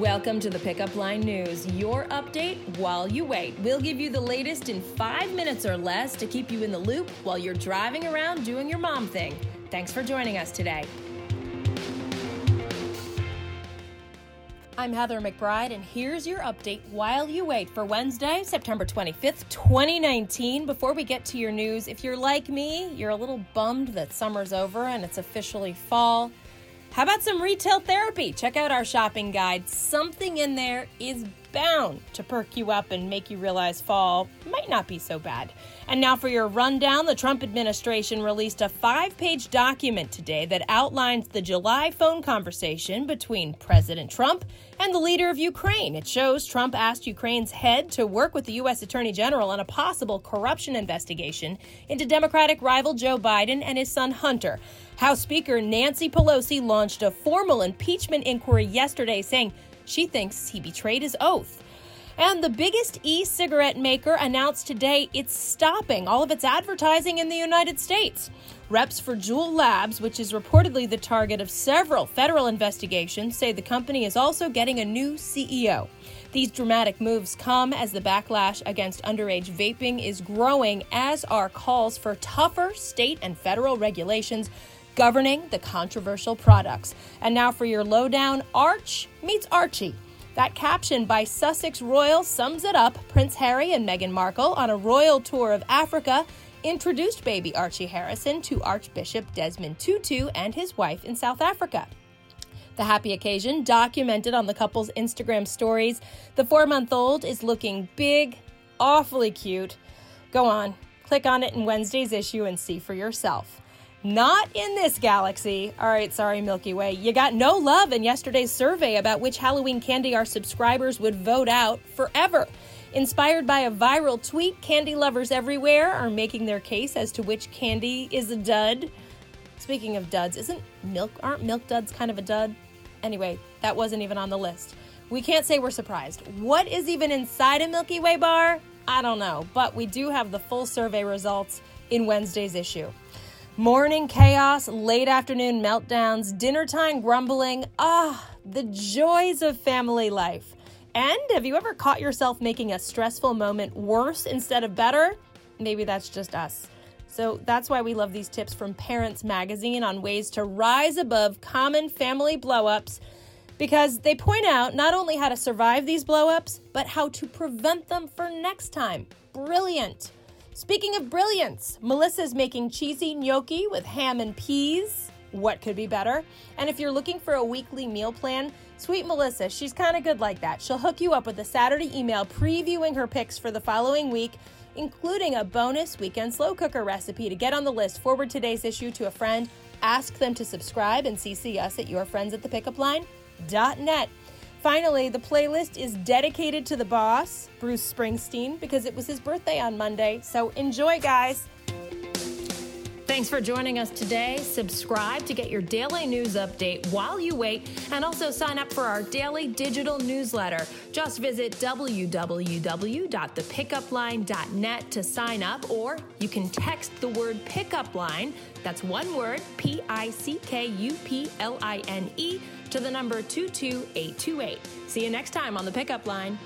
Welcome to the Pickup Line News, your update while you wait. We'll give you the latest in five minutes or less to keep you in the loop while you're driving around doing your mom thing. Thanks for joining us today. I'm Heather McBride, and here's your update while you wait for Wednesday, September 25th, 2019. Before we get to your news, if you're like me, you're a little bummed that summer's over and it's officially fall. How about some retail therapy? Check out our shopping guide. Something in there is bound to perk you up and make you realize fall might not be so bad. And now for your rundown, the Trump administration released a five page document today that outlines the July phone conversation between President Trump and the leader of Ukraine. It shows Trump asked Ukraine's head to work with the U.S. Attorney General on a possible corruption investigation into Democratic rival Joe Biden and his son Hunter. House Speaker Nancy Pelosi launched a formal impeachment inquiry yesterday, saying she thinks he betrayed his oath. And the biggest e cigarette maker announced today it's stopping all of its advertising in the United States. Reps for Juul Labs, which is reportedly the target of several federal investigations, say the company is also getting a new CEO. These dramatic moves come as the backlash against underage vaping is growing, as are calls for tougher state and federal regulations governing the controversial products. And now for your lowdown Arch meets Archie. That caption by Sussex Royal sums it up. Prince Harry and Meghan Markle on a royal tour of Africa introduced baby Archie Harrison to Archbishop Desmond Tutu and his wife in South Africa. The happy occasion documented on the couple's Instagram stories. The four month old is looking big, awfully cute. Go on, click on it in Wednesday's issue and see for yourself. Not in this galaxy. All right, sorry, Milky Way. You got no love in yesterday's survey about which Halloween candy our subscribers would vote out forever. Inspired by a viral tweet, candy lovers everywhere are making their case as to which candy is a dud. Speaking of duds, isn't milk aren't milk duds kind of a dud? Anyway, that wasn't even on the list. We can't say we're surprised. What is even inside a Milky Way bar? I don't know, but we do have the full survey results in Wednesday's issue. Morning chaos, late afternoon meltdowns, dinner time grumbling. Ah, the joys of family life. And have you ever caught yourself making a stressful moment worse instead of better? Maybe that's just us. So that's why we love these tips from Parents Magazine on ways to rise above common family blowups because they point out not only how to survive these blowups, but how to prevent them for next time. Brilliant. Speaking of brilliance, Melissa's making cheesy gnocchi with ham and peas. What could be better? And if you're looking for a weekly meal plan, Sweet Melissa, she's kind of good like that. She'll hook you up with a Saturday email previewing her picks for the following week, including a bonus weekend slow cooker recipe. To get on the list, forward today's issue to a friend, ask them to subscribe, and CC us at yourfriendsattthepickupline.net. Finally, the playlist is dedicated to the boss, Bruce Springsteen, because it was his birthday on Monday. So enjoy, guys. Thanks for joining us today. Subscribe to get your daily news update while you wait, and also sign up for our daily digital newsletter. Just visit www.thepickupline.net to sign up, or you can text the word pickup line, that's one word, P I C K U P L I N E, to the number 22828. See you next time on the pickup line.